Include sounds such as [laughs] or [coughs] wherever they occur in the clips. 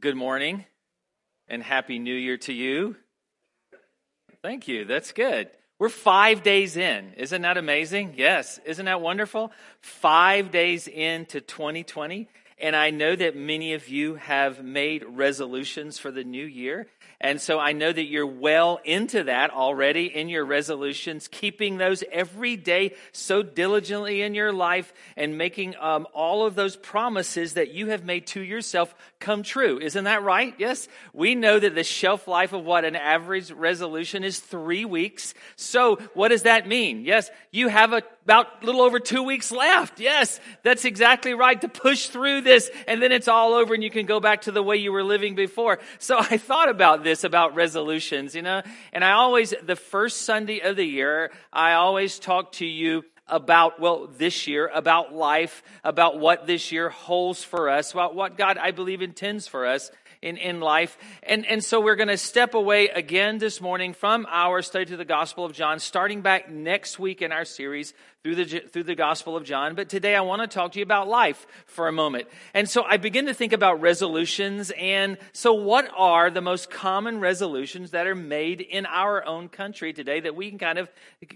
Good morning and Happy New Year to you. Thank you. That's good. We're five days in. Isn't that amazing? Yes. Isn't that wonderful? Five days into 2020. And I know that many of you have made resolutions for the new year. And so I know that you're well into that already in your resolutions, keeping those every day so diligently in your life and making um, all of those promises that you have made to yourself come true. Isn't that right? Yes. We know that the shelf life of what an average resolution is three weeks. So what does that mean? Yes, you have a, about a little over two weeks left. Yes, that's exactly right to push through this and then it's all over and you can go back to the way you were living before. So I thought about this this about resolutions, you know? And I always, the first Sunday of the year, I always talk to you about, well, this year, about life, about what this year holds for us, about what God, I believe, intends for us in, in life. And, and so we're going to step away again this morning from our study to the Gospel of John, starting back next week in our series through the, through the Gospel of John. But today I want to talk to you about life for a moment. And so I begin to think about resolutions. And so what are the most common resolutions that are made in our own country today that we can kind of,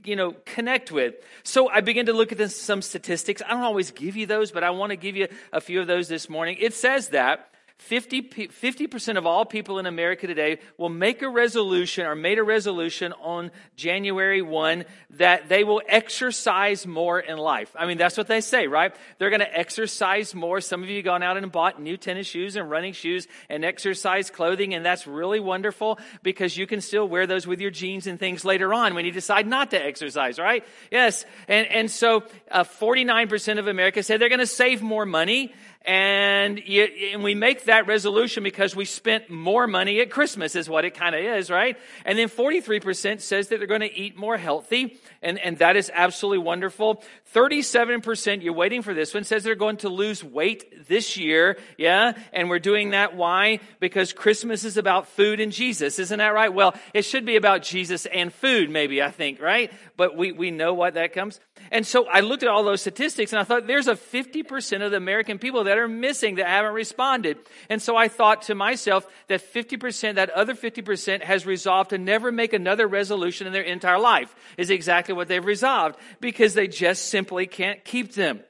you know, connect with? So I begin to look at this, some statistics. I don't always give you those, but I want to give you a few of those this morning. It says that 50, percent of all people in America today will make a resolution or made a resolution on January 1 that they will exercise more in life. I mean, that's what they say, right? They're going to exercise more. Some of you gone out and bought new tennis shoes and running shoes and exercise clothing, and that's really wonderful because you can still wear those with your jeans and things later on when you decide not to exercise, right? Yes. And, and so uh, 49% of America say they're going to save more money and, and we make that resolution because we spent more money at Christmas, is what it kind of is, right? And then 43% says that they're going to eat more healthy, and, and that is absolutely wonderful. 37%, you're waiting for this one, says they're going to lose weight this year, yeah? And we're doing that. Why? Because Christmas is about food and Jesus, isn't that right? Well, it should be about Jesus and food, maybe, I think, right? But we, we know what that comes. And so I looked at all those statistics and I thought there's a 50% of the American people that are missing that haven't responded. And so I thought to myself that 50%, that other 50% has resolved to never make another resolution in their entire life is exactly what they've resolved because they just simply can't keep them.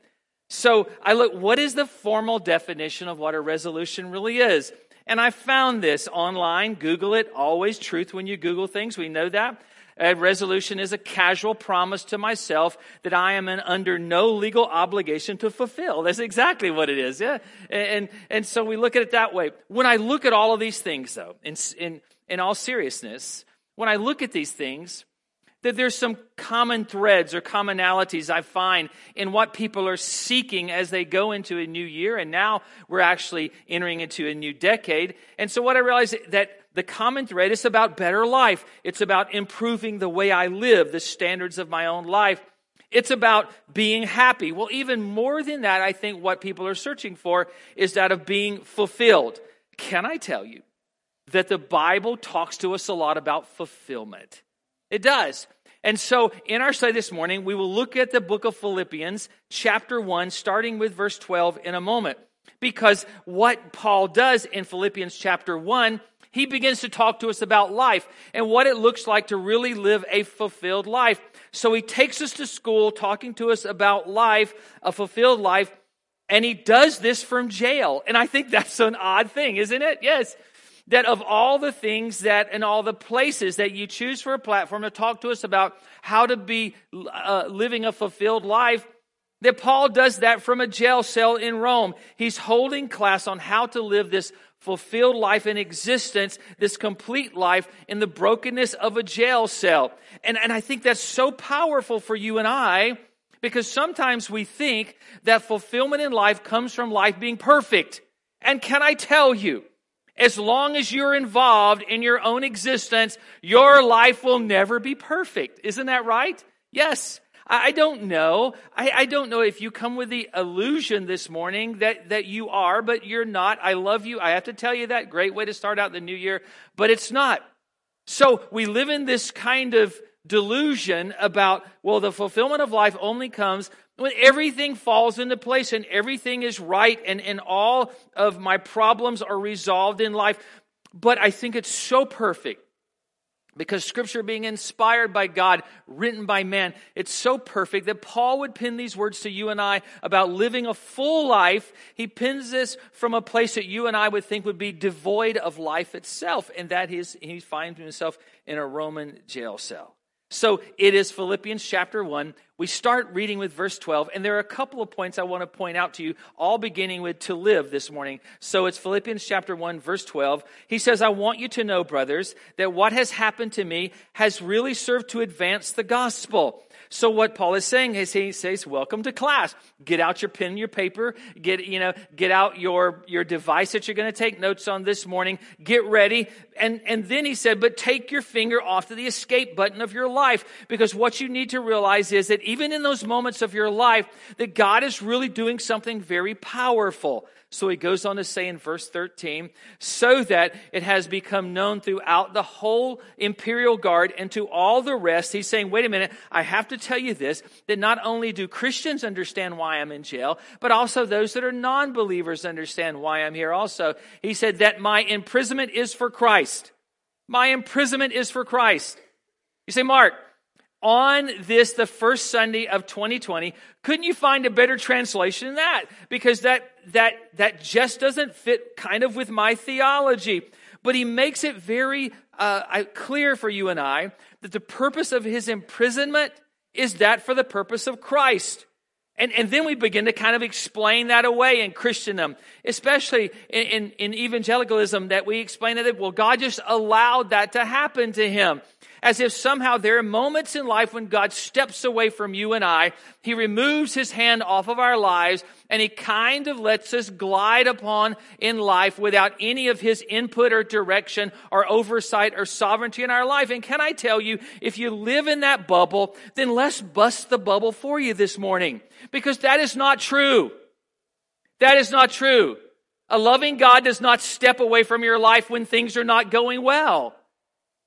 So I look, what is the formal definition of what a resolution really is? And I found this online. Google it. Always truth when you Google things. We know that. A resolution is a casual promise to myself that I am under no legal obligation to fulfill. That's exactly what it is. Yeah. And, and so we look at it that way. When I look at all of these things though, in, in, in all seriousness, when I look at these things, that there's some common threads or commonalities I find in what people are seeking as they go into a new year. And now we're actually entering into a new decade. And so what I realize that the common thread is about better life. It's about improving the way I live, the standards of my own life. It's about being happy. Well, even more than that, I think what people are searching for is that of being fulfilled. Can I tell you that the Bible talks to us a lot about fulfillment? It does. And so in our study this morning, we will look at the book of Philippians, chapter 1, starting with verse 12 in a moment. Because what Paul does in Philippians chapter 1 he begins to talk to us about life and what it looks like to really live a fulfilled life. So he takes us to school talking to us about life, a fulfilled life, and he does this from jail. And I think that's an odd thing, isn't it? Yes. That of all the things that and all the places that you choose for a platform to talk to us about how to be uh, living a fulfilled life, that Paul does that from a jail cell in Rome. He's holding class on how to live this fulfilled life in existence, this complete life in the brokenness of a jail cell. And, and I think that's so powerful for you and I because sometimes we think that fulfillment in life comes from life being perfect. And can I tell you, as long as you're involved in your own existence, your life will never be perfect. Isn't that right? Yes. I don't know. I, I, don't know if you come with the illusion this morning that, that you are, but you're not. I love you. I have to tell you that. Great way to start out the new year, but it's not. So we live in this kind of delusion about, well, the fulfillment of life only comes when everything falls into place and everything is right and, and all of my problems are resolved in life. But I think it's so perfect because scripture being inspired by God, written by man, it's so perfect that Paul would pin these words to you and I about living a full life. He pins this from a place that you and I would think would be devoid of life itself, and that is he finds himself in a Roman jail cell. So it is Philippians chapter 1. We start reading with verse 12, and there are a couple of points I want to point out to you, all beginning with to live this morning. So it's Philippians chapter 1, verse 12. He says, I want you to know, brothers, that what has happened to me has really served to advance the gospel so what Paul is saying is he says, welcome to class. Get out your pen, your paper, get, you know, get out your, your device that you're going to take notes on this morning. Get ready. And, and then he said, but take your finger off to the escape button of your life because what you need to realize is that even in those moments of your life, that God is really doing something very powerful. So he goes on to say in verse 13, so that it has become known throughout the whole imperial guard and to all the rest. He's saying, wait a minute, I have to tell you this, that not only do Christians understand why I'm in jail, but also those that are non believers understand why I'm here also. He said that my imprisonment is for Christ. My imprisonment is for Christ. You say, Mark, on this, the first Sunday of 2020, couldn't you find a better translation than that? Because that, that, that just doesn't fit kind of with my theology. But he makes it very uh, clear for you and I that the purpose of his imprisonment is that for the purpose of Christ. And, and then we begin to kind of explain that away in Christendom, especially in, in, in evangelicalism, that we explain that, well, God just allowed that to happen to him as if somehow there are moments in life when God steps away from you and I. He removes his hand off of our lives and he kind of lets us glide upon in life without any of his input or direction or oversight or sovereignty in our life. And can I tell you, if you live in that bubble, then let's bust the bubble for you this morning because that is not true. That is not true. A loving God does not step away from your life when things are not going well.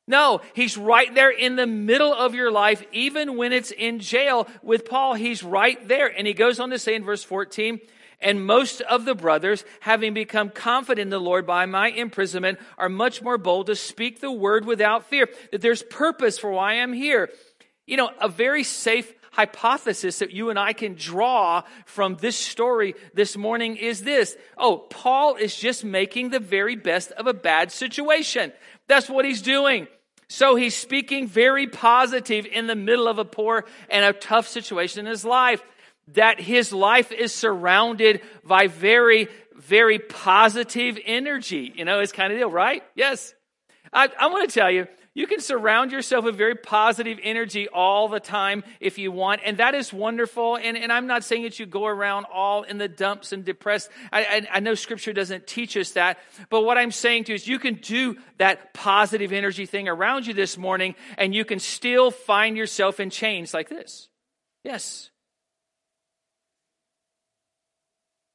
No, he's right there in the middle of your life, even when it's in jail with Paul. He's right there. And he goes on to say in verse 14, and most of the brothers, having become confident in the Lord by my imprisonment, are much more bold to speak the word without fear. That there's purpose for why I'm here. You know, a very safe hypothesis that you and I can draw from this story this morning is this. Oh, Paul is just making the very best of a bad situation. That's what he's doing. So he's speaking very positive in the middle of a poor and a tough situation in his life. That his life is surrounded by very, very positive energy. You know, it's kind of deal, right? Yes. I, I want to tell you, you can surround yourself with very positive energy all the time if you want, and that is wonderful. And, and I'm not saying that you go around all in the dumps and depressed. I, I, I know Scripture doesn't teach us that, but what I'm saying to you is you can do that positive energy thing around you this morning, and you can still find yourself in chains like this. Yes.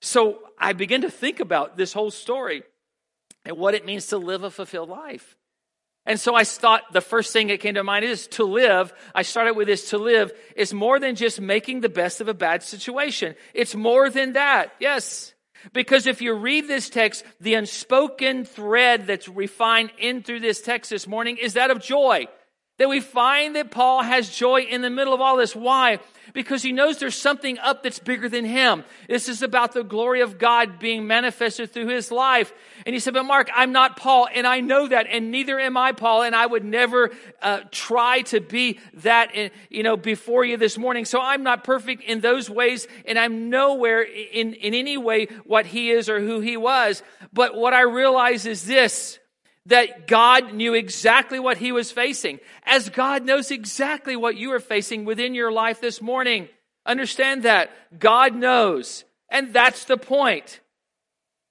So I begin to think about this whole story and what it means to live a fulfilled life. And so I thought the first thing that came to mind is to live. I started with this to live is more than just making the best of a bad situation. It's more than that. Yes. Because if you read this text, the unspoken thread that's refined in through this text this morning is that of joy. That we find that Paul has joy in the middle of all this. Why? because he knows there's something up that's bigger than him. This is about the glory of God being manifested through his life. And he said, But Mark, I'm not Paul, and I know that, and neither am I Paul, and I would never uh, try to be that, you know, before you this morning. So I'm not perfect in those ways, and I'm nowhere in, in any way what he is or who he was. But what I realize is this that God knew exactly what he was facing, as God knows exactly what you are facing within your life this morning. Understand that. God knows. And that's the point.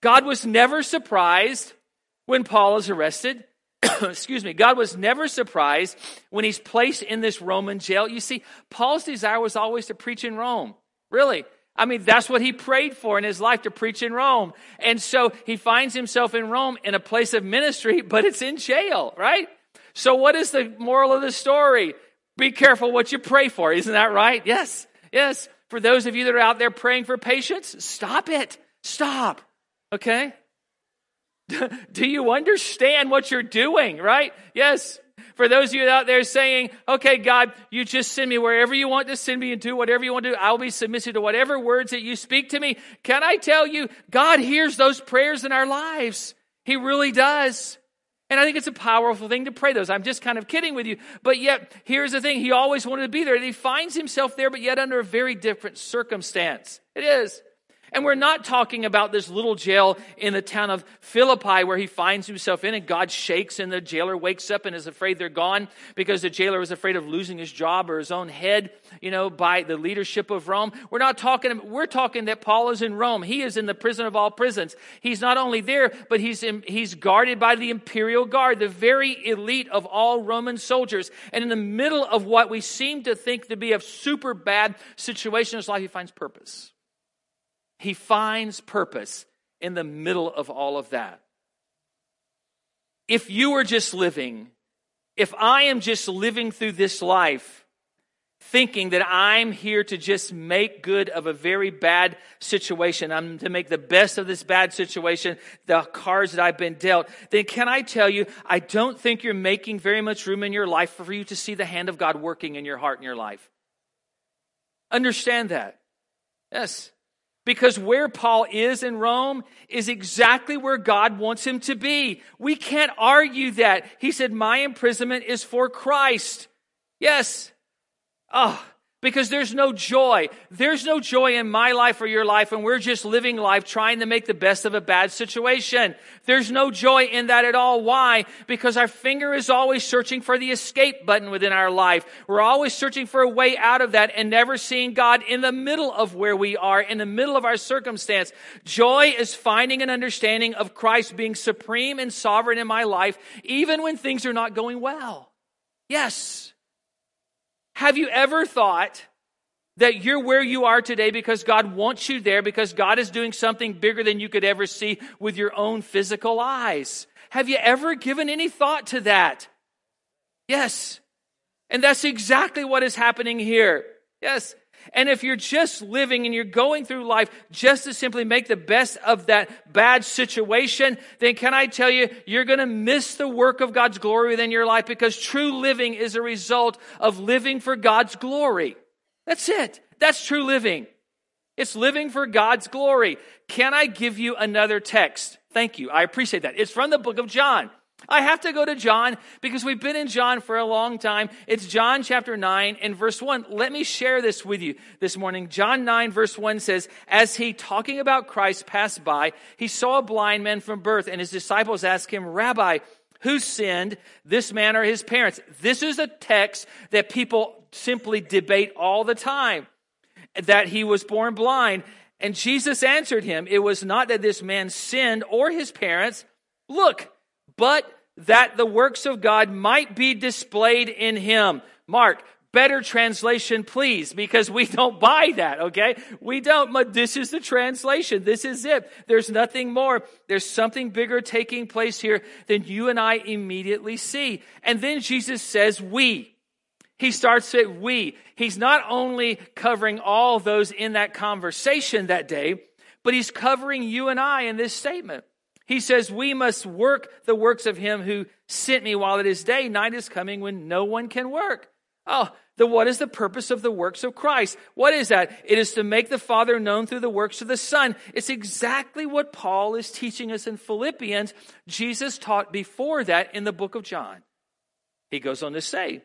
God was never surprised when Paul is arrested. [coughs] Excuse me. God was never surprised when he's placed in this Roman jail. You see, Paul's desire was always to preach in Rome. Really. I mean, that's what he prayed for in his life to preach in Rome. And so he finds himself in Rome in a place of ministry, [laughs] but it's in jail, right? So what is the moral of the story? Be careful what you pray for. Isn't that right? Yes. Yes. For those of you that are out there praying for patience, stop it. Stop. Okay? [laughs] Do you understand what you're doing, right? Yes. For those of you out there saying, okay, God, you just send me wherever you want to send me and do whatever you want to do. I'll be submissive to whatever words that you speak to me. Can I tell you, God hears those prayers in our lives. He really does. And I think it's a powerful thing to pray those. I'm just kind of kidding with you. But yet, here's the thing. He always wanted to be there. And he finds himself there, but yet under a very different circumstance. It is. And we're not talking about this little jail in the town of Philippi where he finds himself in and God shakes and the jailer wakes up and is afraid they're gone because the jailer was afraid of losing his job or his own head, you know, by the leadership of Rome. We're not talking, we're talking that Paul is in Rome. He is in the prison of all prisons. He's not only there, but he's, in, he's guarded by the imperial guard, the very elite of all Roman soldiers. And in the middle of what we seem to think to be a super bad situation in his life, he finds purpose. He finds purpose in the middle of all of that. If you are just living, if I am just living through this life thinking that I'm here to just make good of a very bad situation, I'm to make the best of this bad situation, the cards that I've been dealt, then can I tell you, I don't think you're making very much room in your life for you to see the hand of God working in your heart and your life. Understand that. Yes. Because where Paul is in Rome is exactly where God wants him to be. We can't argue that. He said, My imprisonment is for Christ. Yes. Oh, because there's no joy. There's no joy in my life or your life, when we're just living life trying to make the best of a bad situation. There's no joy in that at all. Why? Because our finger is always searching for the escape button within our life. We're always searching for a way out of that and never seeing God in the middle of where we are, in the middle of our circumstance. Joy is finding an understanding of Christ being supreme and sovereign in my life, even when things are not going well. Yes. Have you ever thought that you're where you are today because God wants you there, because God is doing something bigger than you could ever see with your own physical eyes? Have you ever given any thought to that? Yes. And that's exactly what is happening here. Yes. And if you're just living and you're going through life just to simply make the best of that bad situation, then can I tell you, you're going to miss the work of God's glory within your life because true living is a result of living for God's glory. That's it. That's true living. It's living for God's glory. Can I give you another text? Thank you. I appreciate that. It's from the book of John. I have to go to John because we've been in John for a long time. It's John chapter 9 and verse 1. Let me share this with you this morning. John 9 verse 1 says, As he talking about Christ passed by, he saw a blind man from birth and his disciples asked him, Rabbi, who sinned, this man or his parents? This is a text that people simply debate all the time. That he was born blind. And Jesus answered him, It was not that this man sinned or his parents. Look, but that the works of God might be displayed in him. Mark, better translation, please, because we [laughs] don't buy that, okay? We don't, but this is the translation. This is it. There's nothing more. There's something bigger taking place here than you and I immediately see. And then Jesus says, we. He starts at we. He's not only covering all those in that conversation that day, but he's covering you and I in this statement. He says, We must work the works of him who sent me while it is day. Night is coming when no one can work. Oh, the, what is the purpose of the works of Christ? What is that? It is to make the Father known through the works of the Son. It's exactly what Paul is teaching us in Philippians. Jesus taught before that in the book of John. He goes on to say,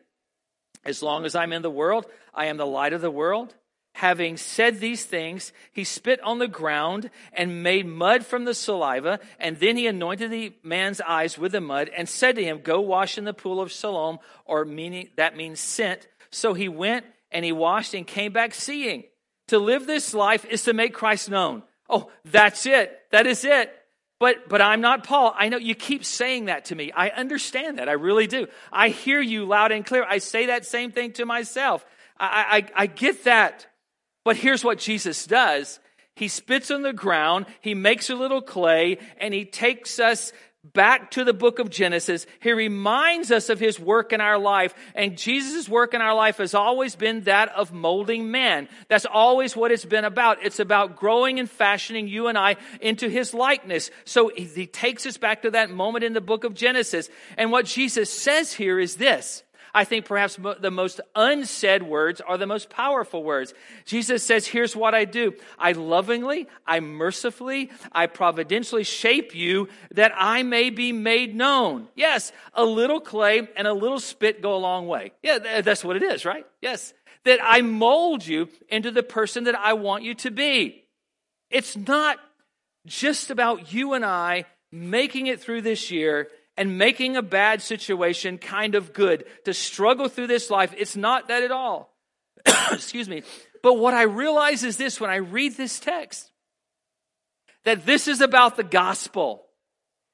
As long as I'm in the world, I am the light of the world. Having said these things, he spit on the ground and made mud from the saliva, and then he anointed the man's eyes with the mud and said to him, Go wash in the pool of Siloam, or meaning that means sent. So he went and he washed and came back seeing. To live this life is to make Christ known. Oh, that's it. That is it. But, but I'm not Paul. I know you keep saying that to me. I understand that. I really do. I hear you loud and clear. I say that same thing to myself. I, I, I get that. But here's what Jesus does. He spits on the ground, he makes a little clay, and he takes us back to the book of Genesis. He reminds us of his work in our life. And Jesus' work in our life has always been that of molding man. That's always what it's been about. It's about growing and fashioning you and I into his likeness. So he takes us back to that moment in the book of Genesis. And what Jesus says here is this. I think perhaps the most unsaid words are the most powerful words. Jesus says, Here's what I do I lovingly, I mercifully, I providentially shape you that I may be made known. Yes, a little clay and a little spit go a long way. Yeah, that's what it is, right? Yes. That I mold you into the person that I want you to be. It's not just about you and I making it through this year and making a bad situation kind of good. To struggle through this life, it's not that at all. [coughs] Excuse me. But what I realize is this when I read this text that this is about the gospel.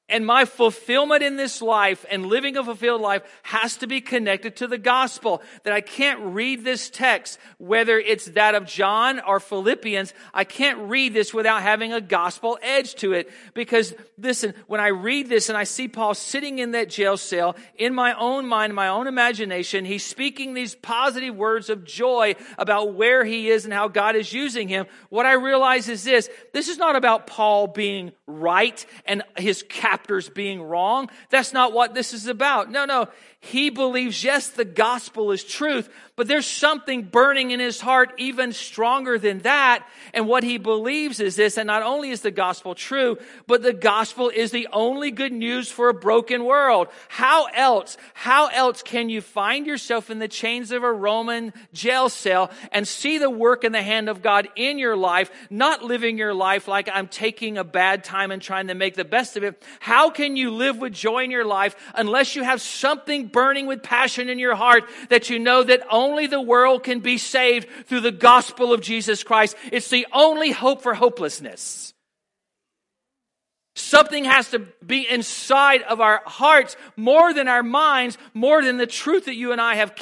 And my fulfillment in this life and living a fulfilled life has to be connected to the gospel. That I can't read this text, whether it's that of John or Philippians, I can't read this without having a gospel edge to it. Because listen, when I read this and I see Paul sitting in that jail cell, in my own mind, my own imagination, he's speaking these positive words of joy about where he is and how God is using him. What I realize is this, this is not about Paul being right and his captors being wrong. That's not what this is about. No, no. He believes, yes, the gospel is truth, but there's something burning in his heart even stronger than that. And what he believes is this, and not only is the gospel true, but the gospel is the only good news for a broken world. How else, how else can you find yourself in the chains of a Roman jail cell and see the work in the hand of God in your life, not living your life like I'm taking a bad time and trying to make the best of it? How can you live with joy in your life unless you have something burning with passion in your heart that you know that only the world can be saved through the gospel of Jesus Christ. It's the only hope for hopelessness. Something has to be inside of our hearts more than our minds, more than the truth that you and I have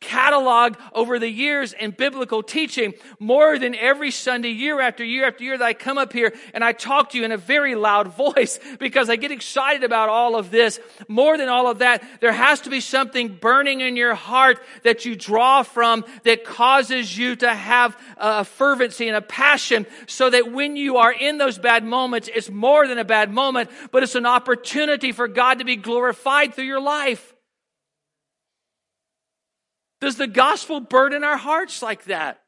cataloged over the years in biblical teaching more than every Sunday, year after year after year, that I come up here and I talk to you in a very loud [laughs] voice because I get excited about all of this. More than all of that, there has to be something burning in your heart that you draw from that causes you to have a fervency and a passion so that when you are in those bad moments, it's more than a bad moment, but it's an opportunity for God to be glorified through your life. Does the gospel burden our hearts like that?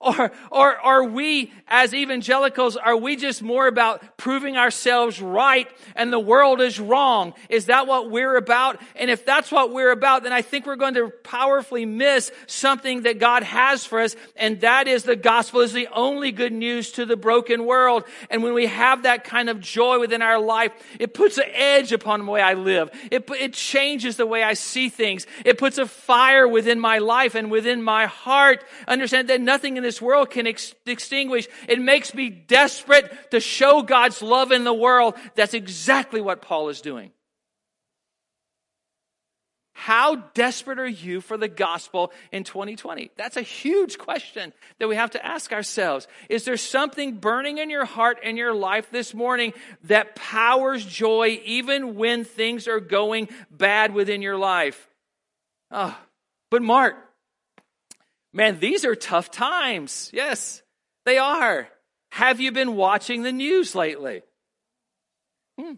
Or, or are we, as evangelicals, are we just more about proving ourselves right and the world is wrong? Is that what we're about? And if that's what we're about, then I think we're going to powerfully miss something that God has for us. And that is the gospel is the only good news to the broken world. And when we have that kind of joy within our life, it puts an edge upon the way I live. It, it changes the way I see things. It puts a fire within my life and within my heart. Understand that nothing in this world can ex- extinguish. It makes me desperate to show God's love in the world. That's exactly what Paul is doing. How desperate are you for the gospel in 2020? That's a huge question that we have to ask ourselves. Is there something burning in your heart and your life this morning that powers joy even when things are going bad within your life? Oh, but Mark, Man, these are tough times. Yes, they are. Have you been watching the news lately? Hmm.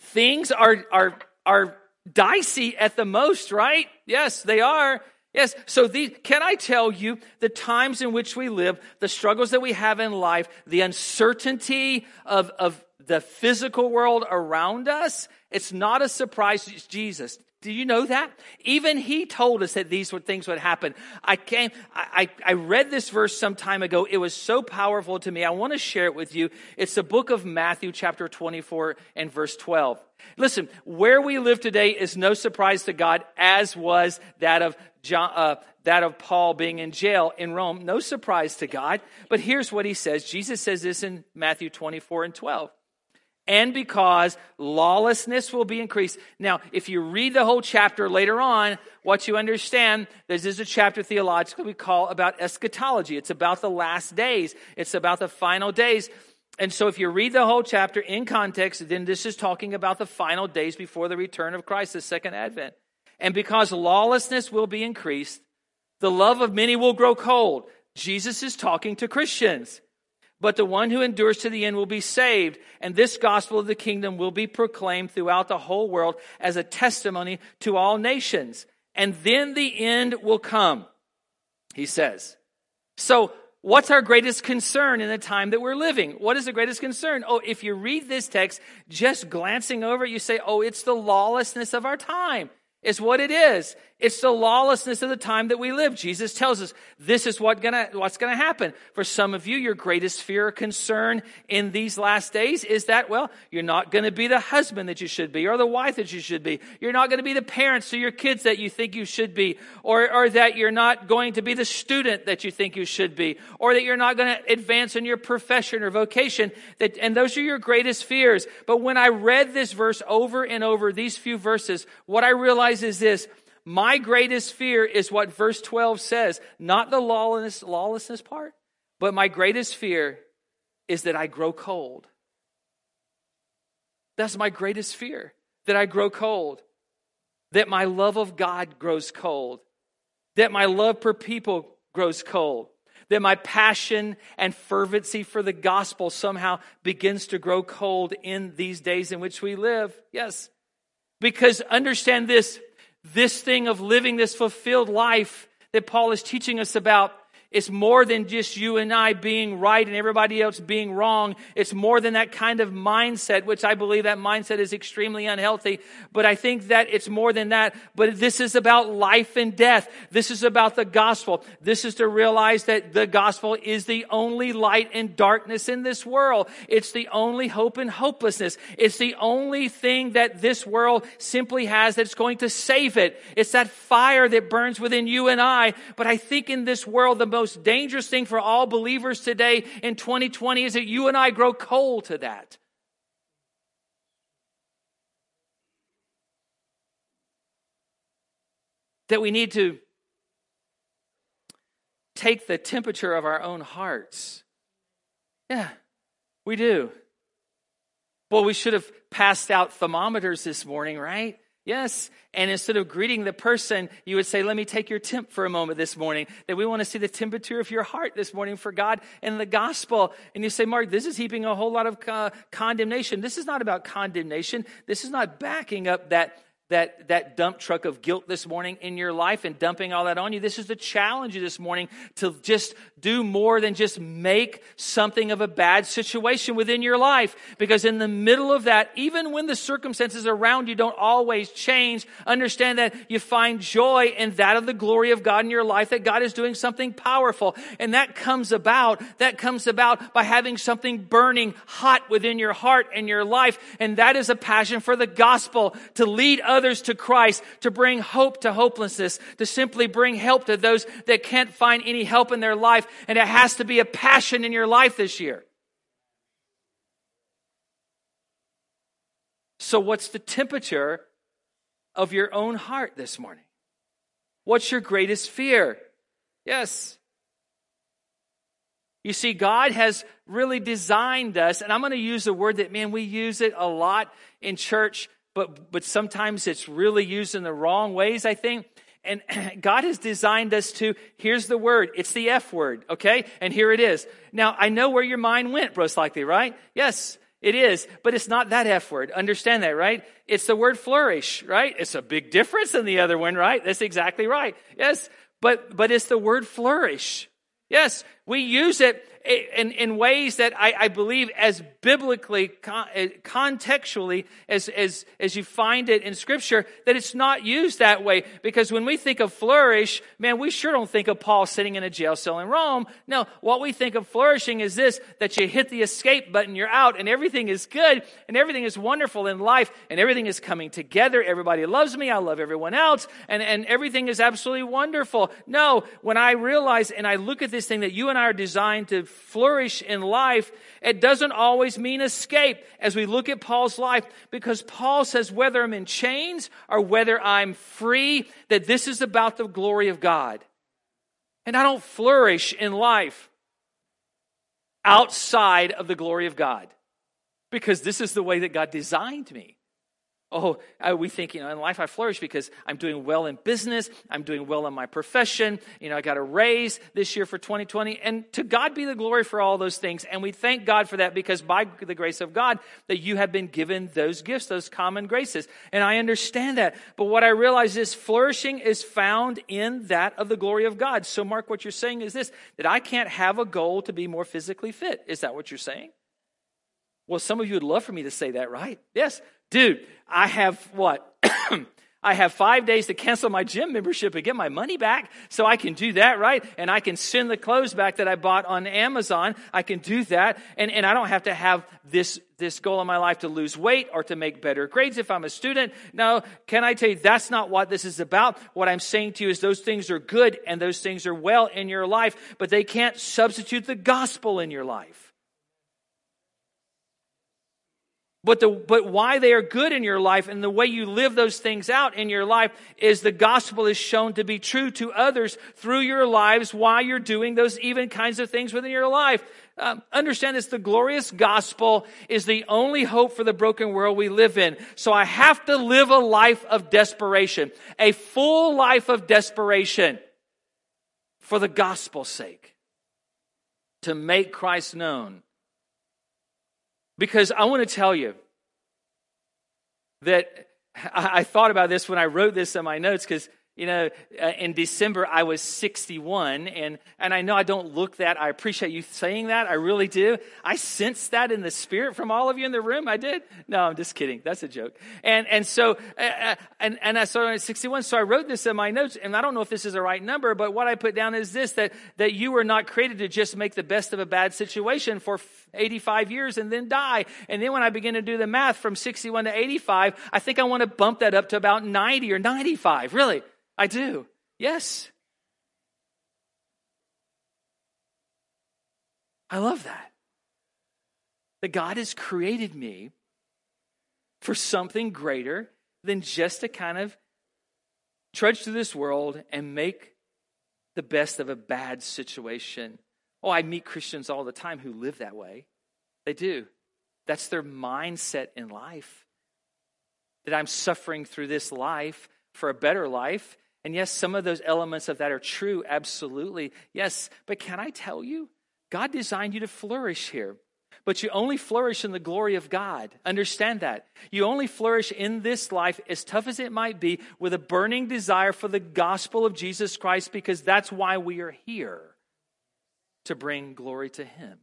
Things are, are, are dicey at the most, right? Yes, they are. Yes. So these, can I tell you the times in which we live, the struggles that we have in life, the uncertainty of, of the physical world around us? It's not a surprise to Jesus. Do you know that? Even he told us that these things would happen. I came, I, I read this verse some time ago. It was so powerful to me. I want to share it with you. It's the book of Matthew, chapter 24 and verse 12. Listen, where we live today is no surprise to God, as was that of John, uh, that of Paul being in jail in Rome. No surprise to God. But here's what he says. Jesus says this in Matthew 24 and 12 and because lawlessness will be increased. Now, if you read the whole chapter later on, what you understand, this is a chapter theologically we call about eschatology. It's about the last days. It's about the final days. And so, if you read the whole chapter in context, then this is talking about the final days before the return of Christ, the second advent. And because lawlessness will be increased, the love of many will grow cold. Jesus is talking to Christians. But the one who endures to the end will be saved, and this gospel of the kingdom will be proclaimed throughout the whole world as a testimony to all nations. And then the end will come, he says. So, what's our greatest concern in the time that we're living? What is the greatest concern? Oh, if you read this text, just glancing over it, you say, oh, it's the lawlessness of our time. It's what it is. It's the lawlessness of the time that we live. Jesus tells us this is what gonna, what's going to happen. For some of you, your greatest fear or concern in these last days is that, well, you're not going to be the husband that you should be or the wife that you should be. You're not going to be the parents to your kids that you think you should be or, or that you're not going to be the student that you think you should be or that you're not going to advance in your profession or vocation. That, and those are your greatest fears. But when I read this verse over and over, these few verses, what I realize is this my greatest fear is what verse 12 says, not the lawlessness, lawlessness part, but my greatest fear is that I grow cold. That's my greatest fear, that I grow cold, that my love of God grows cold, that my love for people grows cold, that my passion and fervency for the gospel somehow begins to grow cold in these days in which we live. Yes. Because understand this this thing of living this fulfilled life that Paul is teaching us about it's more than just you and I being right and everybody else being wrong. It's more than that kind of mindset, which I believe that mindset is extremely unhealthy. But I think that it's more than that. But this is about life and death. This is about the gospel. This is to realize that the gospel is the only light in darkness in this world. It's the only hope in hopelessness. It's the only thing that this world simply has that's going to save it. It's that fire that burns within you and I. But I think in this world, the most dangerous thing for all believers today in 2020 is that you and I grow cold to that. That we need to take the temperature of our own hearts. Yeah, we do. Well, we should have passed out thermometers this morning, right? Yes. And instead of greeting the person, you would say, Let me take your temp for a moment this morning. That we want to see the temperature of your heart this morning for God and the gospel. And you say, Mark, this is heaping a whole lot of uh, condemnation. This is not about condemnation. This is not backing up that that, that dump truck of guilt this morning in your life and dumping all that on you. This is the challenge you this morning to just do more than just make something of a bad situation within your life. Because in the middle of that, even when the circumstances around you don't always change, understand that you find joy in that of the glory of God in your life, that God is doing something powerful. And that comes about, that comes about by having something burning hot within your heart and your life. And that is a passion for the gospel to lead others others to Christ, to bring hope to hopelessness, to simply bring help to those that can't find any help in their life. And it has to be a passion in your life this year. So, what's the temperature of your own heart this morning? What's your greatest fear? Yes. You see, God has really designed us, and I'm going to use a word that, man, we use it a lot in church but, but sometimes it's really used in the wrong ways, I think. And [clears throat] God has designed us to, here's the word, it's the F word, okay? And here it is. Now, I know where your mind went, most likely, right? Yes, it is, but it's not that F word. Understand that, right? It's the word flourish, right? It's a big difference than the other one, right? That's exactly right. Yes, but, but it's the word flourish. Yes, we use it in, in ways that I, I believe as biblically, eh, contextually, as, as, as you find it in scripture, that it's not used that way. Because when we think of flourish, man, we sure don't think of Paul sitting in a jail cell in Rome. No, what we think of flourishing is this, that you hit the escape button, you're out, and everything is good, and everything is wonderful in life, and everything is coming together. Everybody loves me, I love everyone else, and, and everything is absolutely wonderful. No, when I realize and I look at this thing that you and I are designed to flourish in life, it doesn't always mean escape as we look at Paul's life because Paul says whether I'm in chains or whether I'm free, that this is about the glory of God. And I don't flourish in life outside of the glory of God because this is the way that God designed me. Oh, we think, you know, in life I flourish because I'm doing well in business. I'm doing well in my profession. You know, I got a raise this year for 2020. And to God be the glory for all those things. And we thank God for that because by the grace of God that you have been given those gifts, those common graces. And I understand that. But what I realize is flourishing is found in that of the glory of God. So Mark, what you're saying is this, that I can't have a goal to be more physically fit. Is that what you're saying? Well, some of you would love for me to say that, right? Yes. Dude, I have what? [clears throat] I have five days to cancel my gym membership and get my money back. So I can do that, right? And I can send the clothes back that I bought on Amazon. I can do that. And, and I don't have to have this, this goal in my life to lose weight or to make better grades if I'm a student. No, can I tell you that's not what this is about? What I'm saying to you is those things are good and those things are well in your life, but they can't substitute the gospel in your life. But, the, but why they are good in your life and the way you live those things out in your life is the gospel is shown to be true to others through your lives while you're doing those even kinds of things within your life. Um, understand this the glorious gospel is the only hope for the broken world we live in. So I have to live a life of desperation, a full life of desperation for the gospel's sake, to make Christ known because I want to tell you that I, thought about this when I wrote this in my notes because you know, uh, in December I was 61, and, and I know I don't look that. I appreciate you saying that. I really do. I sense that in the spirit from all of you in the room. I did. No, I'm just kidding. That's a joke. And and so uh, uh and and I started at 61. So I wrote this in my notes, and I don't know if this is the right number, but what I put down is this: that that you were not created to just make the best of a bad situation for 85 years and then die. And then when I begin to do the math from 61 to 85, I think I want to bump that up to about 90 or 95. Really. I do. Yes. I love that. That God has created me for something greater than just to kind of trudge through this world and make the best of a bad situation. Oh, I meet Christians all the time who live that way. They do. That's their mindset in life. That I'm suffering through this life for a better life. And yes, some of those elements of that are true, absolutely. Yes, but can I tell you? God designed you to flourish here. But you only flourish in the glory of God. Understand that. You only flourish in this life, as tough as it might be, with a burning desire for the gospel of Jesus Christ, because that's why we are here to bring glory to Him.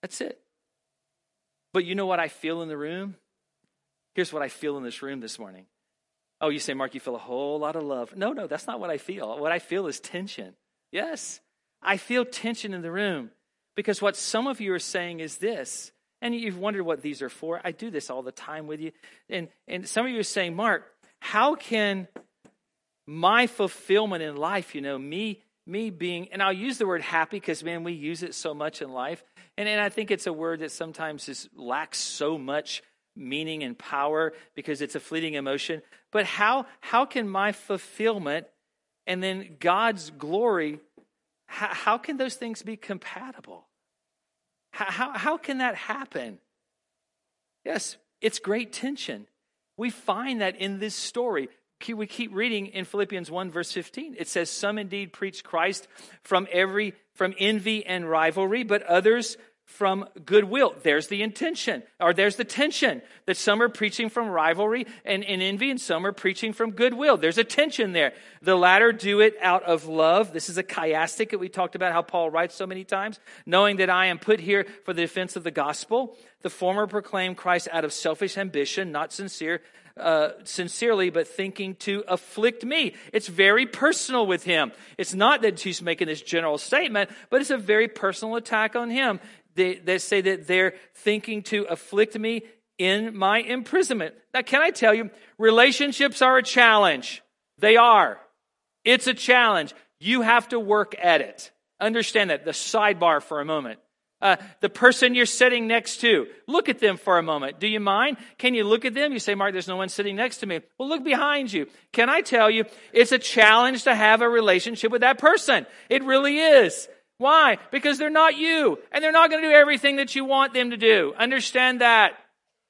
That's it. But you know what I feel in the room? Here's what I feel in this room this morning Oh, you say, Mark, you feel a whole lot of love. No, no, that's not what I feel. What I feel is tension. Yes, I feel tension in the room because what some of you are saying is this, and you've wondered what these are for. I do this all the time with you. And, and some of you are saying, Mark, how can my fulfillment in life, you know, me me being and i'll use the word happy because man we use it so much in life and, and i think it's a word that sometimes is lacks so much meaning and power because it's a fleeting emotion. But how, how can my fulfillment and then God's glory, how, how can those things be compatible? How, how, how can that happen? Yes, it's great tension. We find that in this story. We keep reading in Philippians 1, verse 15. It says, Some indeed preach Christ from every from envy and rivalry, but others from goodwill. There's the intention, or there's the tension that some are preaching from rivalry and, and, envy, and some are preaching from goodwill. There's a tension there. The latter do it out of love. This is a chiastic that we talked about how Paul writes so many times, knowing that I am put here for the defense of the gospel. The former proclaim Christ out of selfish ambition, not sincere. Uh, sincerely, but thinking to afflict me. It's very personal with him. It's not that he's making this general statement, but it's a very personal attack on him they, they say that they're thinking to afflict me in my imprisonment. Now, can I tell you, relationships are a challenge. They are. It's a challenge. You have to work at it. Understand that. The sidebar for a moment. Uh, the person you're sitting next to, look at them for a moment. Do you mind? Can you look at them? You say, Mark, there's no one sitting next to me. Well, look behind you. Can I tell you, it's a challenge to have a relationship with that person. It really is. Why? Because they're not you, and they're not going to do everything that you want them to do. Understand that.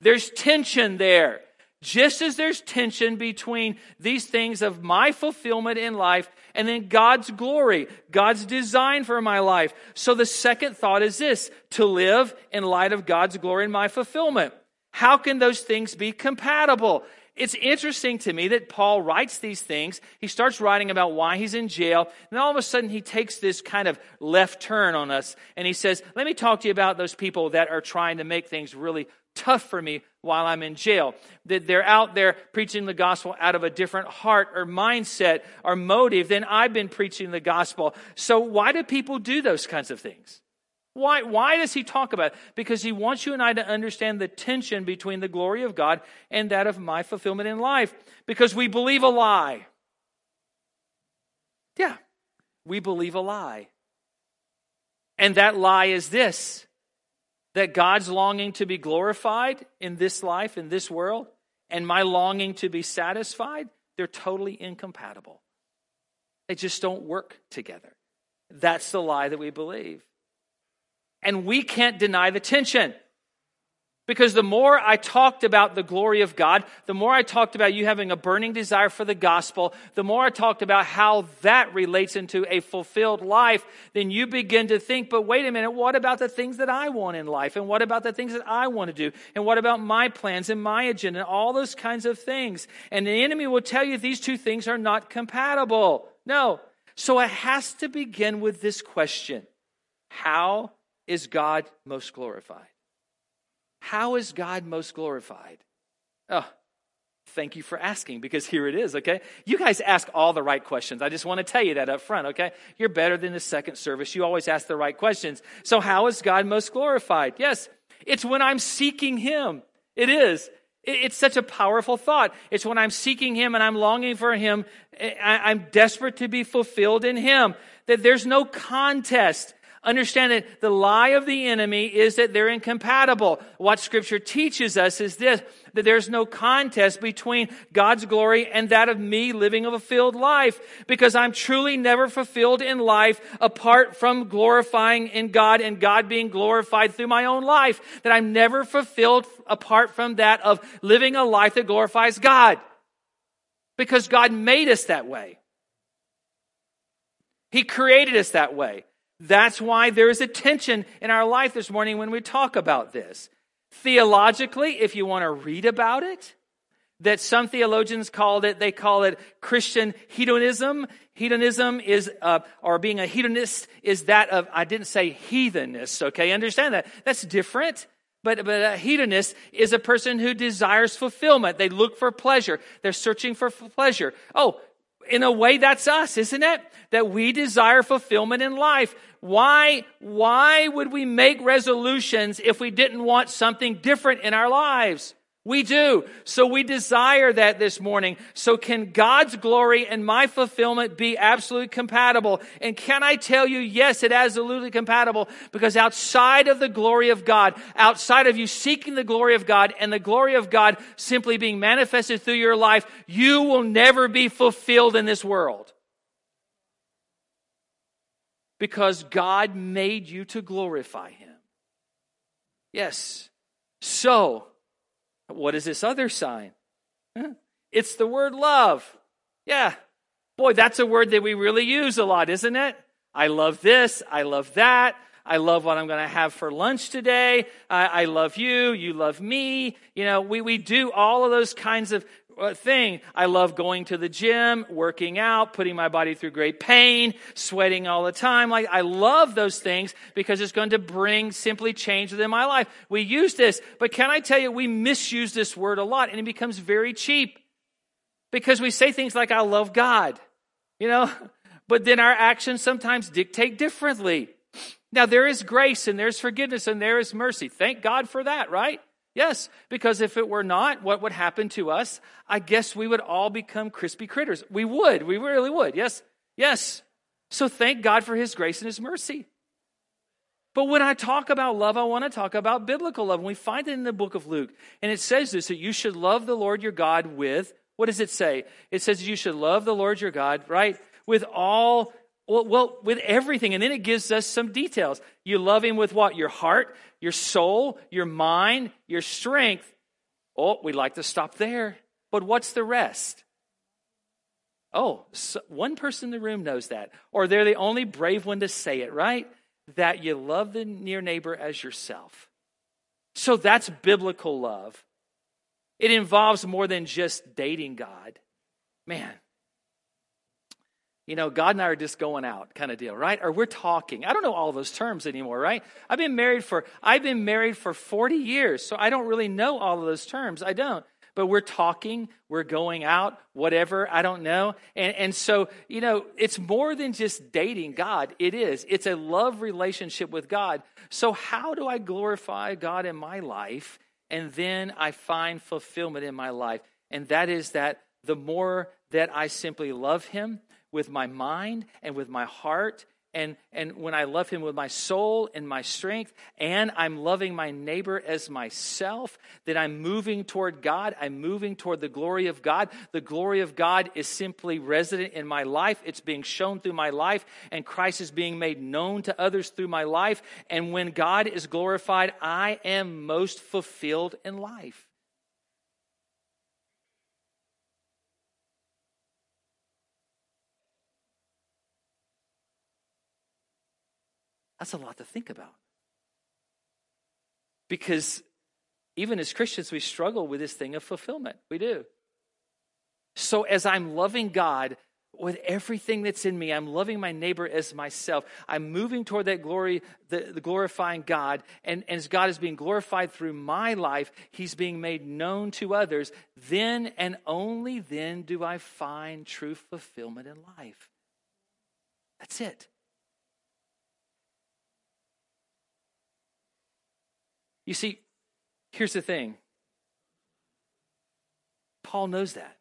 There's tension there. Just as there's tension between these things of my fulfillment in life and then God's glory, God's design for my life. So the second thought is this to live in light of God's glory and my fulfillment. How can those things be compatible? It's interesting to me that Paul writes these things. He starts writing about why he's in jail. And all of a sudden, he takes this kind of left turn on us. And he says, Let me talk to you about those people that are trying to make things really tough for me while I'm in jail. That they're out there preaching the gospel out of a different heart or mindset or motive than I've been preaching the gospel. So, why do people do those kinds of things? Why, why does he talk about it? Because he wants you and I to understand the tension between the glory of God and that of my fulfillment in life. Because we believe a lie. Yeah, we believe a lie. And that lie is this that God's longing to be glorified in this life, in this world, and my longing to be satisfied, they're totally incompatible. They just don't work together. That's the lie that we believe. And we can't deny the tension. Because the more I talked about the glory of God, the more I talked about you having a burning desire for the gospel, the more I talked about how that relates into a fulfilled life, then you begin to think, but wait a minute, what about the things that I want in life? And what about the things that I want to do? And what about my plans and my agenda and all those kinds of things? And the enemy will tell you these two things are not compatible. No. So it has to begin with this question How is God most glorified? How is God most glorified? Oh, thank you for asking because here it is, okay? You guys ask all the right questions. I just want to tell you that up front, okay? You're better than the second service. You always ask the right questions. So, how is God most glorified? Yes, it's when I'm seeking Him. It is. It's such a powerful thought. It's when I'm seeking Him and I'm longing for Him. I'm desperate to be fulfilled in Him. That there's no contest. Understand that the lie of the enemy is that they're incompatible. What scripture teaches us is this, that there's no contest between God's glory and that of me living a fulfilled life because I'm truly never fulfilled in life apart from glorifying in God and God being glorified through my own life. That I'm never fulfilled apart from that of living a life that glorifies God because God made us that way. He created us that way. That's why there is a tension in our life this morning when we talk about this. Theologically, if you want to read about it, that some theologians called it, they call it Christian hedonism. Hedonism is, uh, or being a hedonist is that of, I didn't say heathenness, okay? Understand that. That's different. But, but a hedonist is a person who desires fulfillment. They look for pleasure. They're searching for pleasure. Oh, in a way, that's us, isn't it? That we desire fulfillment in life. Why, why would we make resolutions if we didn't want something different in our lives? We do. So we desire that this morning. So can God's glory and my fulfillment be absolutely compatible? And can I tell you, yes, it is absolutely compatible because outside of the glory of God, outside of you seeking the glory of God and the glory of God simply being manifested through your life, you will never be fulfilled in this world. Because God made you to glorify Him. Yes. So, what is this other sign? It's the word love. Yeah. Boy, that's a word that we really use a lot, isn't it? I love this. I love that. I love what I'm going to have for lunch today. I, I, love you. You love me. You know, we, we do all of those kinds of thing. I love going to the gym, working out, putting my body through great pain, sweating all the time. Like, I love those things because it's going to bring simply change within my life. We use this, but can I tell you, we misuse this word a lot and it becomes very cheap because we say things like, I love God, you know, [laughs] but then our actions sometimes dictate differently. Now, there is grace and there's forgiveness and there is mercy. Thank God for that, right? Yes, because if it were not, what would happen to us? I guess we would all become crispy critters. We would. We really would. Yes. Yes. So thank God for his grace and his mercy. But when I talk about love, I want to talk about biblical love. And we find it in the book of Luke. And it says this that you should love the Lord your God with, what does it say? It says you should love the Lord your God, right? With all Well, well, with everything. And then it gives us some details. You love him with what? Your heart, your soul, your mind, your strength. Oh, we'd like to stop there. But what's the rest? Oh, so one person in the room knows that. Or they're the only brave one to say it, right? That you love the near neighbor as yourself. So that's biblical love. It involves more than just dating God. Man, you know, God and I are just going out kind of deal, right? Or we're talking. I don't know all those terms anymore, right? I've been married for I've been married for 40 years, so I don't really know all of those terms. I don't. But we're talking, we're going out, whatever, I don't know. And, and so, you know, it's more than just dating God. It is. It's a love relationship with God. So, how do I glorify God in my life? And then I find fulfillment in my life. And that is that the more that I simply love Him, with my mind and with my heart and, and when I love him with my soul and my strength, and I'm loving my neighbor as myself, then I'm moving toward God. I'm moving toward the glory of God. The glory of God is simply resident in my life. It's being shown through my life, and Christ is being made known to others through my life. And when God is glorified, I am most fulfilled in life. That's a lot to think about. Because even as Christians, we struggle with this thing of fulfillment. We do. So as I'm loving God with everything that's in me, I'm loving my neighbor as myself. I'm moving toward that glory, the, the glorifying God. And, and as God is being glorified through my life, He's being made known to others. Then and only then do I find true fulfillment in life. That's it. You see, here's the thing Paul knows that.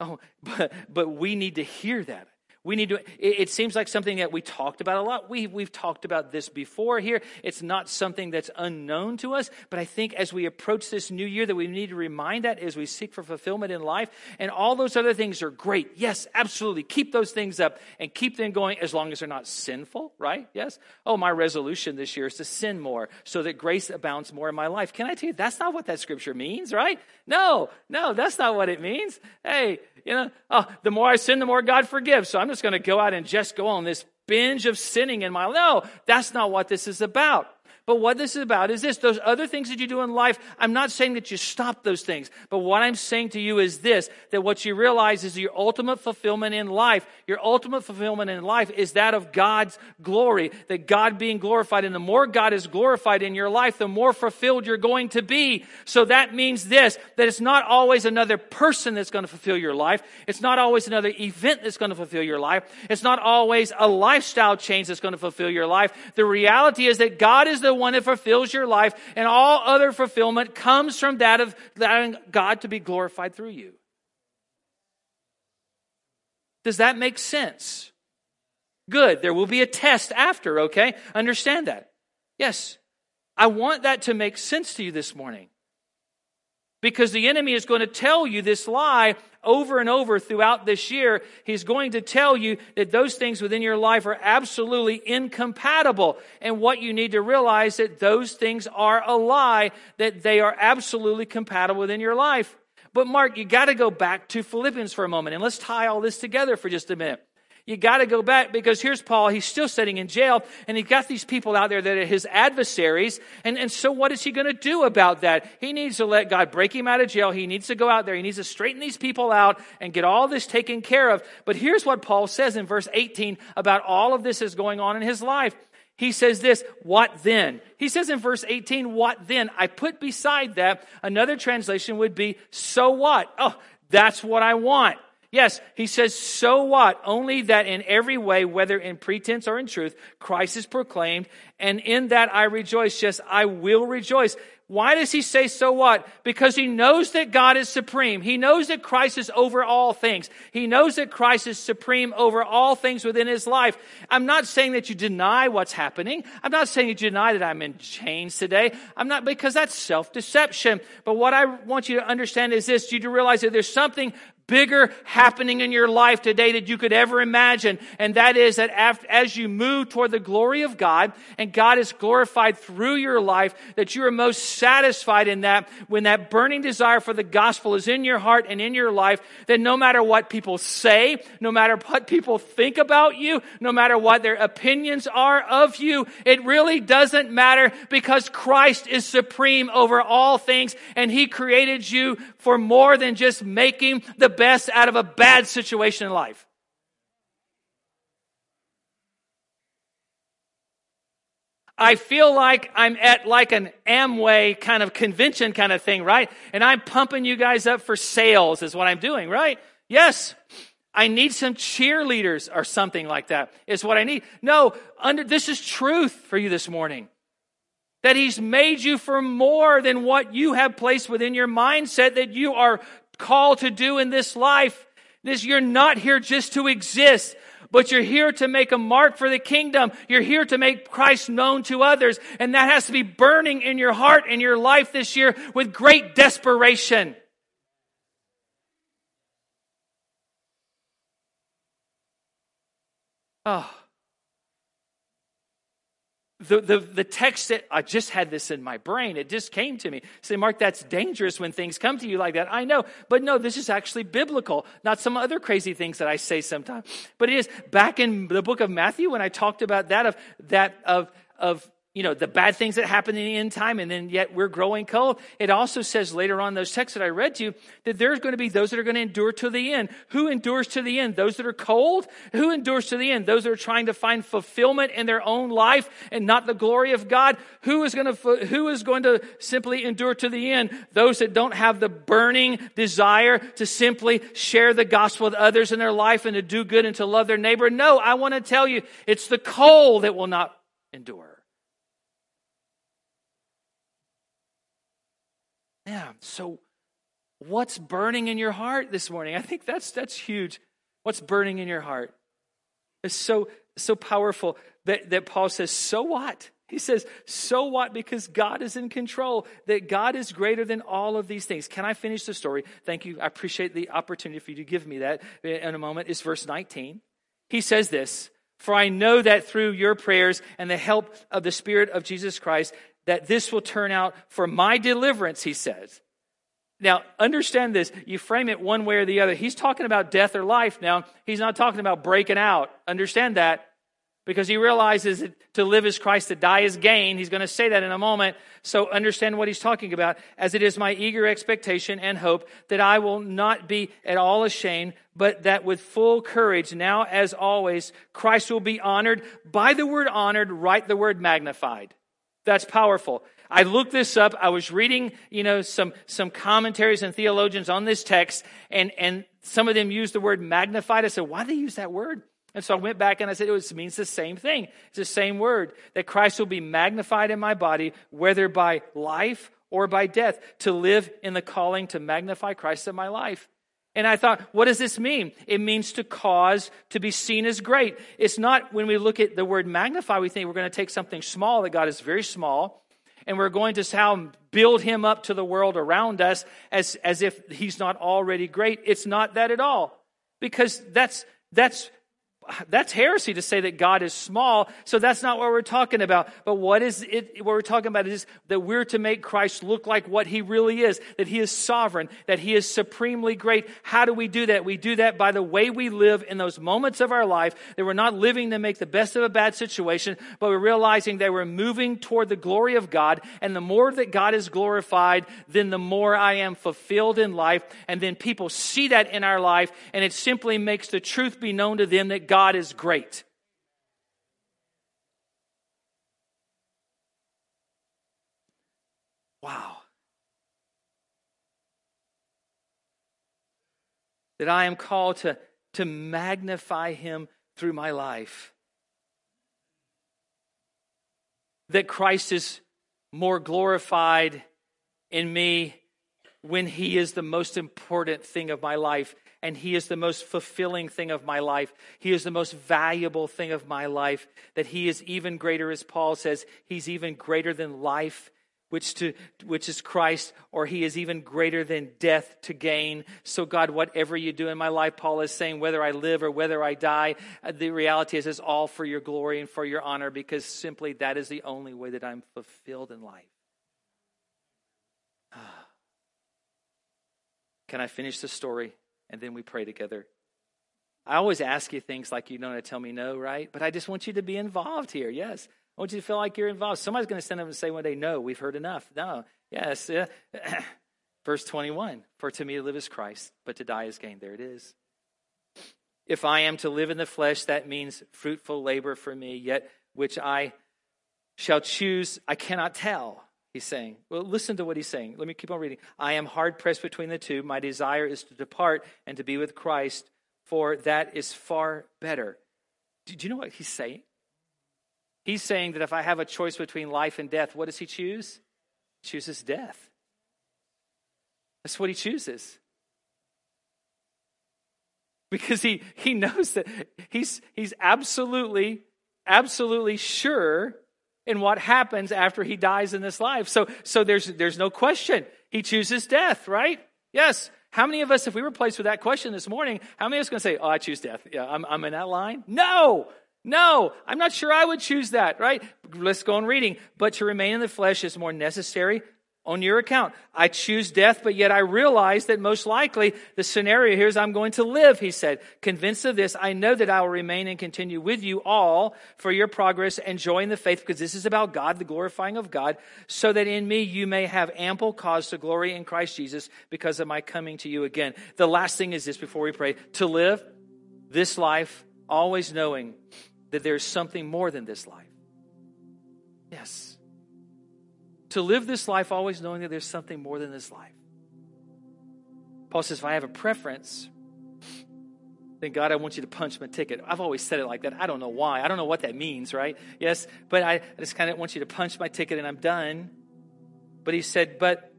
Oh, [laughs] but, but we need to hear that. We need to, it, seems like something that we talked about a lot. We, we've talked about this before here. It's not something that's unknown to us, but I think as we approach this new year that we need to remind that as we seek for fulfillment in life. And all those other things are great. Yes, absolutely. Keep those things up and keep them going as long as they're not sinful, right? Yes. Oh, my resolution this year is to sin more so that grace abounds more in my life. Can I tell you, that's not what that scripture means, right? No, no, that's not what it means. Hey, you know, oh, the more I sin, the more God forgives. So I'm just going to go out and just go on this binge of sinning in my life. No, that's not what this is about. But what this is about is this those other things that you do in life, I'm not saying that you stop those things. But what I'm saying to you is this that what you realize is your ultimate fulfillment in life, your ultimate fulfillment in life is that of God's glory, that God being glorified. And the more God is glorified in your life, the more fulfilled you're going to be. So that means this that it's not always another person that's going to fulfill your life, it's not always another event that's going to fulfill your life, it's not always a lifestyle change that's going to fulfill your life. The reality is that God is the one that fulfills your life, and all other fulfillment comes from that of allowing God to be glorified through you. Does that make sense? Good. There will be a test after, okay? Understand that. Yes. I want that to make sense to you this morning. Because the enemy is going to tell you this lie over and over throughout this year. He's going to tell you that those things within your life are absolutely incompatible. And what you need to realize that those things are a lie, that they are absolutely compatible within your life. But Mark, you got to go back to Philippians for a moment and let's tie all this together for just a minute. You got to go back because here's Paul. He's still sitting in jail and he's got these people out there that are his adversaries. And, and so what is he going to do about that? He needs to let God break him out of jail. He needs to go out there. He needs to straighten these people out and get all this taken care of. But here's what Paul says in verse 18 about all of this is going on in his life. He says this, what then? He says in verse 18, what then? I put beside that another translation would be, so what? Oh, that's what I want. Yes, he says, so what? Only that in every way, whether in pretense or in truth, Christ is proclaimed, and in that I rejoice. Yes, I will rejoice. Why does he say so what? Because he knows that God is supreme. He knows that Christ is over all things. He knows that Christ is supreme over all things within his life. I'm not saying that you deny what's happening. I'm not saying you deny that I'm in chains today. I'm not, because that's self-deception. But what I want you to understand is this, you to realize that there's something bigger happening in your life today that you could ever imagine. And that is that as you move toward the glory of God and God is glorified through your life, that you are most satisfied in that when that burning desire for the gospel is in your heart and in your life, that no matter what people say, no matter what people think about you, no matter what their opinions are of you, it really doesn't matter because Christ is supreme over all things and He created you for more than just making the best out of a bad situation in life. I feel like I'm at like an Amway kind of convention kind of thing, right? And I'm pumping you guys up for sales is what I'm doing, right? Yes. I need some cheerleaders or something like that is what I need. No, under, this is truth for you this morning. That he's made you for more than what you have placed within your mindset that you are called to do in this life. This, you're not here just to exist but you're here to make a mark for the kingdom. You're here to make Christ known to others. And that has to be burning in your heart and your life this year with great desperation. Oh. The, the, the text that I just had this in my brain, it just came to me. Say, Mark, that's dangerous when things come to you like that. I know, but no, this is actually biblical, not some other crazy things that I say sometimes. But it is back in the book of Matthew when I talked about that of that of of you know, the bad things that happen in the end time, and then yet we're growing cold. It also says later on those texts that I read to you that there's going to be those that are going to endure to the end. Who endures to the end? Those that are cold? Who endures to the end? Those that are trying to find fulfillment in their own life and not the glory of God? Who is going to, who is going to simply endure to the end? Those that don't have the burning desire to simply share the gospel with others in their life and to do good and to love their neighbor. No, I want to tell you, it's the cold that will not endure. Yeah. So, what's burning in your heart this morning? I think that's that's huge. What's burning in your heart? It's so so powerful that, that Paul says, so what? He says, so what? Because God is in control, that God is greater than all of these things. Can I finish the story? Thank you. I appreciate the opportunity for you to give me that in a moment. Is verse 19. He says this, for I know that through your prayers and the help of the Spirit of Jesus Christ, that this will turn out for my deliverance, he says. Now, understand this. You frame it one way or the other. He's talking about death or life now. He's not talking about breaking out. Understand that. Because he realizes that to live is Christ, to die is gain. He's going to say that in a moment. So understand what he's talking about. As it is my eager expectation and hope that I will not be at all ashamed, but that with full courage, now as always, Christ will be honored. By the word honored, write the word magnified. That's powerful. I looked this up. I was reading, you know, some, some commentaries and theologians on this text, and, and some of them used the word magnified. I said, why do they use that word? And so I went back and I said, it means the same thing. It's the same word, that Christ will be magnified in my body, whether by life or by death, to live in the calling to magnify Christ in my life. And I thought, what does this mean? It means to cause to be seen as great. It's not when we look at the word magnify, we think we're going to take something small, that God is very small, and we're going to somehow build him up to the world around us as, as if he's not already great. It's not that at all. Because that's, that's that's heresy to say that God is small. So that's not what we're talking about. But what is it, what we're talking about is that we're to make Christ look like what he really is, that he is sovereign, that he is supremely great. How do we do that? We do that by the way we live in those moments of our life that we're not living to make the best of a bad situation, but we're realizing that we're moving toward the glory of God. And the more that God is glorified, then the more I am fulfilled in life. And then people see that in our life and it simply makes the truth be known to them that God God is great. Wow. That I am called to, to magnify him through my life. That Christ is more glorified in me when he is the most important thing of my life and He is the most fulfilling thing of my life. He is the most valuable thing of my life. That He is even greater, as Paul says, He's even greater than life which to which is Christ, or he is even greater than death to gain. So God, whatever you do in my life, Paul is saying, whether I live or whether I die, uh, the reality is it's all for your glory and for your honor, because simply that is the only way that I'm fulfilled in life. Can I finish the story and then we pray together? I always ask you things like you don't want to tell me no, right? But I just want you to be involved here. Yes. I want you to feel like you're involved. Somebody's going to stand up and say one day, No, we've heard enough. No. Yes. [clears throat] Verse 21 For to me to live is Christ, but to die is gain. There it is. If I am to live in the flesh, that means fruitful labor for me, yet which I shall choose, I cannot tell. He's saying, well, listen to what he's saying. Let me keep on reading. I am hard pressed between the two. My desire is to depart and to be with Christ, for that is far better. Do you know what he's saying? He's saying that if I have a choice between life and death, what does he choose? He chooses death. That's what he chooses. Because he, he knows that he's, he's absolutely, absolutely sure in what happens after he dies in this life. So, so there's, there's no question. He chooses death, right? Yes. How many of us, if we were placed with that question this morning, how many of us going to say, Oh, I choose death? Yeah, I'm, I'm in that line? No, no, I'm not sure I would choose that, right? Let's go on reading. But to remain in the flesh is more necessary on your account. I choose death, but yet I realize that most likely the scenario here is I'm going to live, he said. Convinced of this, I know that I will remain and continue with you all for your progress and joy in the faith, because this is about God, the glorifying of God, so that in me you may have ample cause to glory in Christ Jesus because of my coming to you again. The last thing is this before we pray to live this life always knowing that there's something more than this life. Yes. To live this life always knowing that there's something more than this life. Paul says, if I have a preference, then God, I want you to punch my ticket. I've always said it like that. I don't know why. I don't know what that means, right? Yes, but I just kind of want you to punch my ticket and I'm done. But he said, but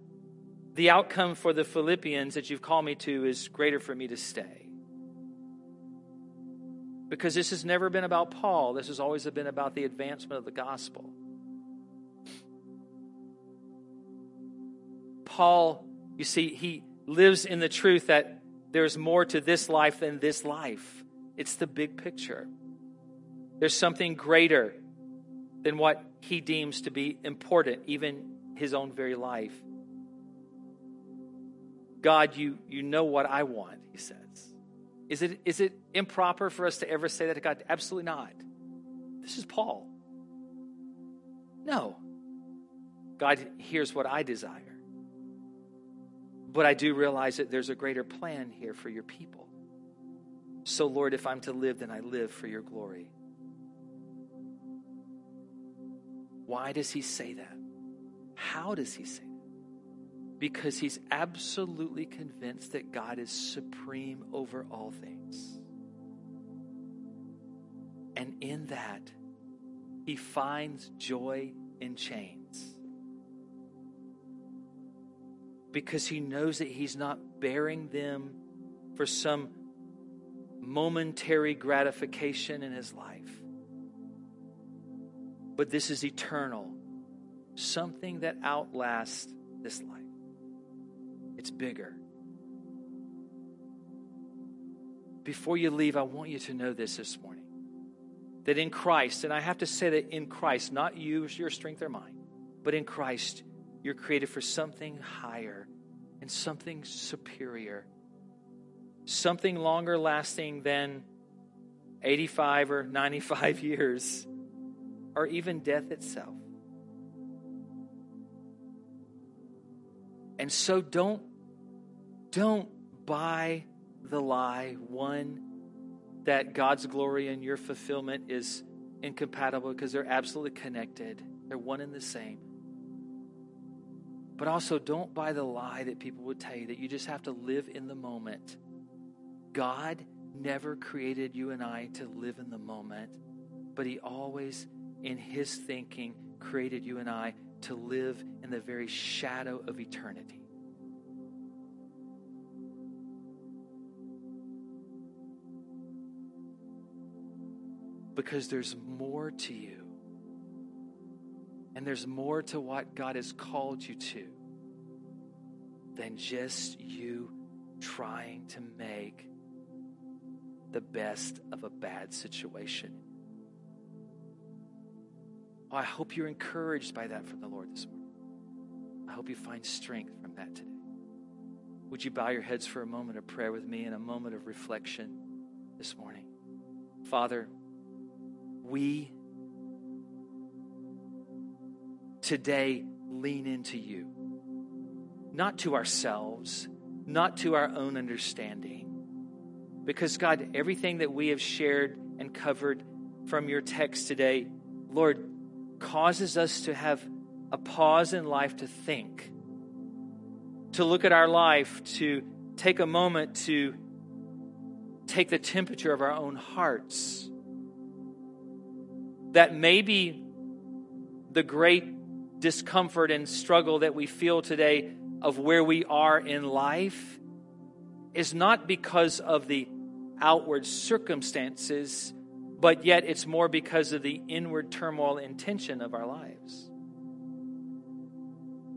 the outcome for the Philippians that you've called me to is greater for me to stay. Because this has never been about Paul, this has always been about the advancement of the gospel. Paul, you see, he lives in the truth that there's more to this life than this life. It's the big picture. There's something greater than what he deems to be important, even his own very life. God, you, you know what I want, he says. Is it, is it improper for us to ever say that to God? Absolutely not. This is Paul. No. God hears what I desire. But I do realize that there's a greater plan here for your people. So, Lord, if I'm to live, then I live for your glory. Why does he say that? How does he say that? because he's absolutely convinced that God is supreme over all things. And in that, he finds joy in chains. Because he knows that he's not bearing them for some momentary gratification in his life. But this is eternal, something that outlasts this life. It's bigger. Before you leave, I want you to know this this morning that in Christ, and I have to say that in Christ, not you, your strength or mine, but in Christ, you're created for something higher and something superior, something longer lasting than 85 or 95 [laughs] years, or even death itself. And so don't don't buy the lie, one, that God's glory and your fulfillment is incompatible because they're absolutely connected, they're one and the same. But also, don't buy the lie that people would tell you that you just have to live in the moment. God never created you and I to live in the moment, but He always, in His thinking, created you and I to live in the very shadow of eternity. because there's more to you And there's more to what God has called you to than just you trying to make the best of a bad situation. Oh, I hope you're encouraged by that from the Lord this morning. I hope you find strength from that today. Would you bow your heads for a moment of prayer with me and a moment of reflection this morning? Father, we today lean into you, not to ourselves, not to our own understanding. Because, God, everything that we have shared and covered from your text today, Lord, causes us to have a pause in life to think, to look at our life, to take a moment to take the temperature of our own hearts. That maybe the great discomfort and struggle that we feel today of where we are in life is not because of the outward circumstances, but yet it's more because of the inward turmoil and tension of our lives.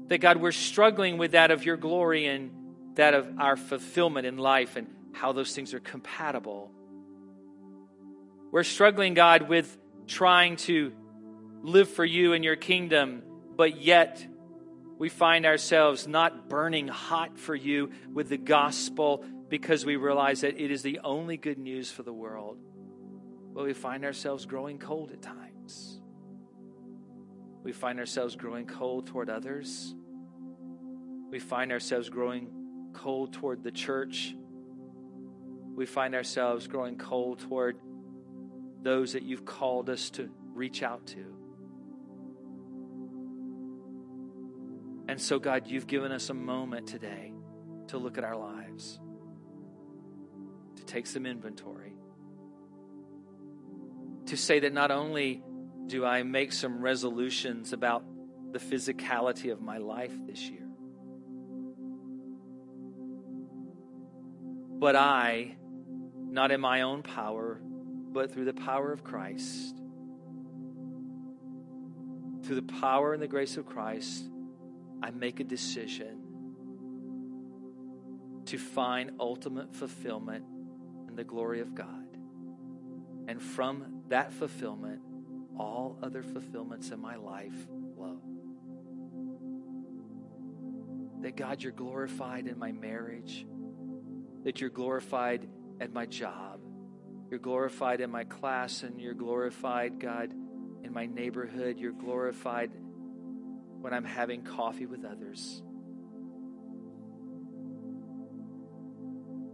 That God, we're struggling with that of your glory and that of our fulfillment in life and how those things are compatible. We're struggling, God, with trying to live for you and your kingdom, but yet we find ourselves not burning hot for you with the gospel because we realize that it is the only good news for the world. But we find ourselves growing cold at times. We find ourselves growing cold toward others. We find ourselves growing cold toward the church. We find ourselves growing cold toward those that you've called us to reach out to. And so, God, you've given us a moment today to look at our lives, to take some inventory, to say that not only do I make some resolutions about the physicality of my life this year, but I, not in my own power, but through the power of Christ, through the power and the grace of Christ, I make a decision to find ultimate fulfillment in the glory of God. And from that fulfillment, all other fulfillments in my life flow. That God, you're glorified in my marriage, that you're glorified at my job, you're glorified in my class, and you're glorified, God, in my neighborhood, you're glorified when I'm having coffee with others.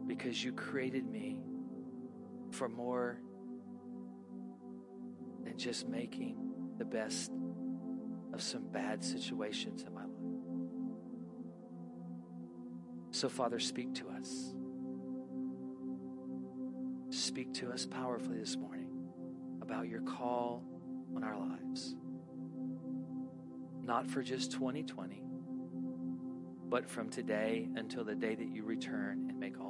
Because you created me for more than just making the best of some bad situations in my life. So, Father, speak to us. Speak to us powerfully this morning about your call on our lives not for just 2020, but from today until the day that you return and make all.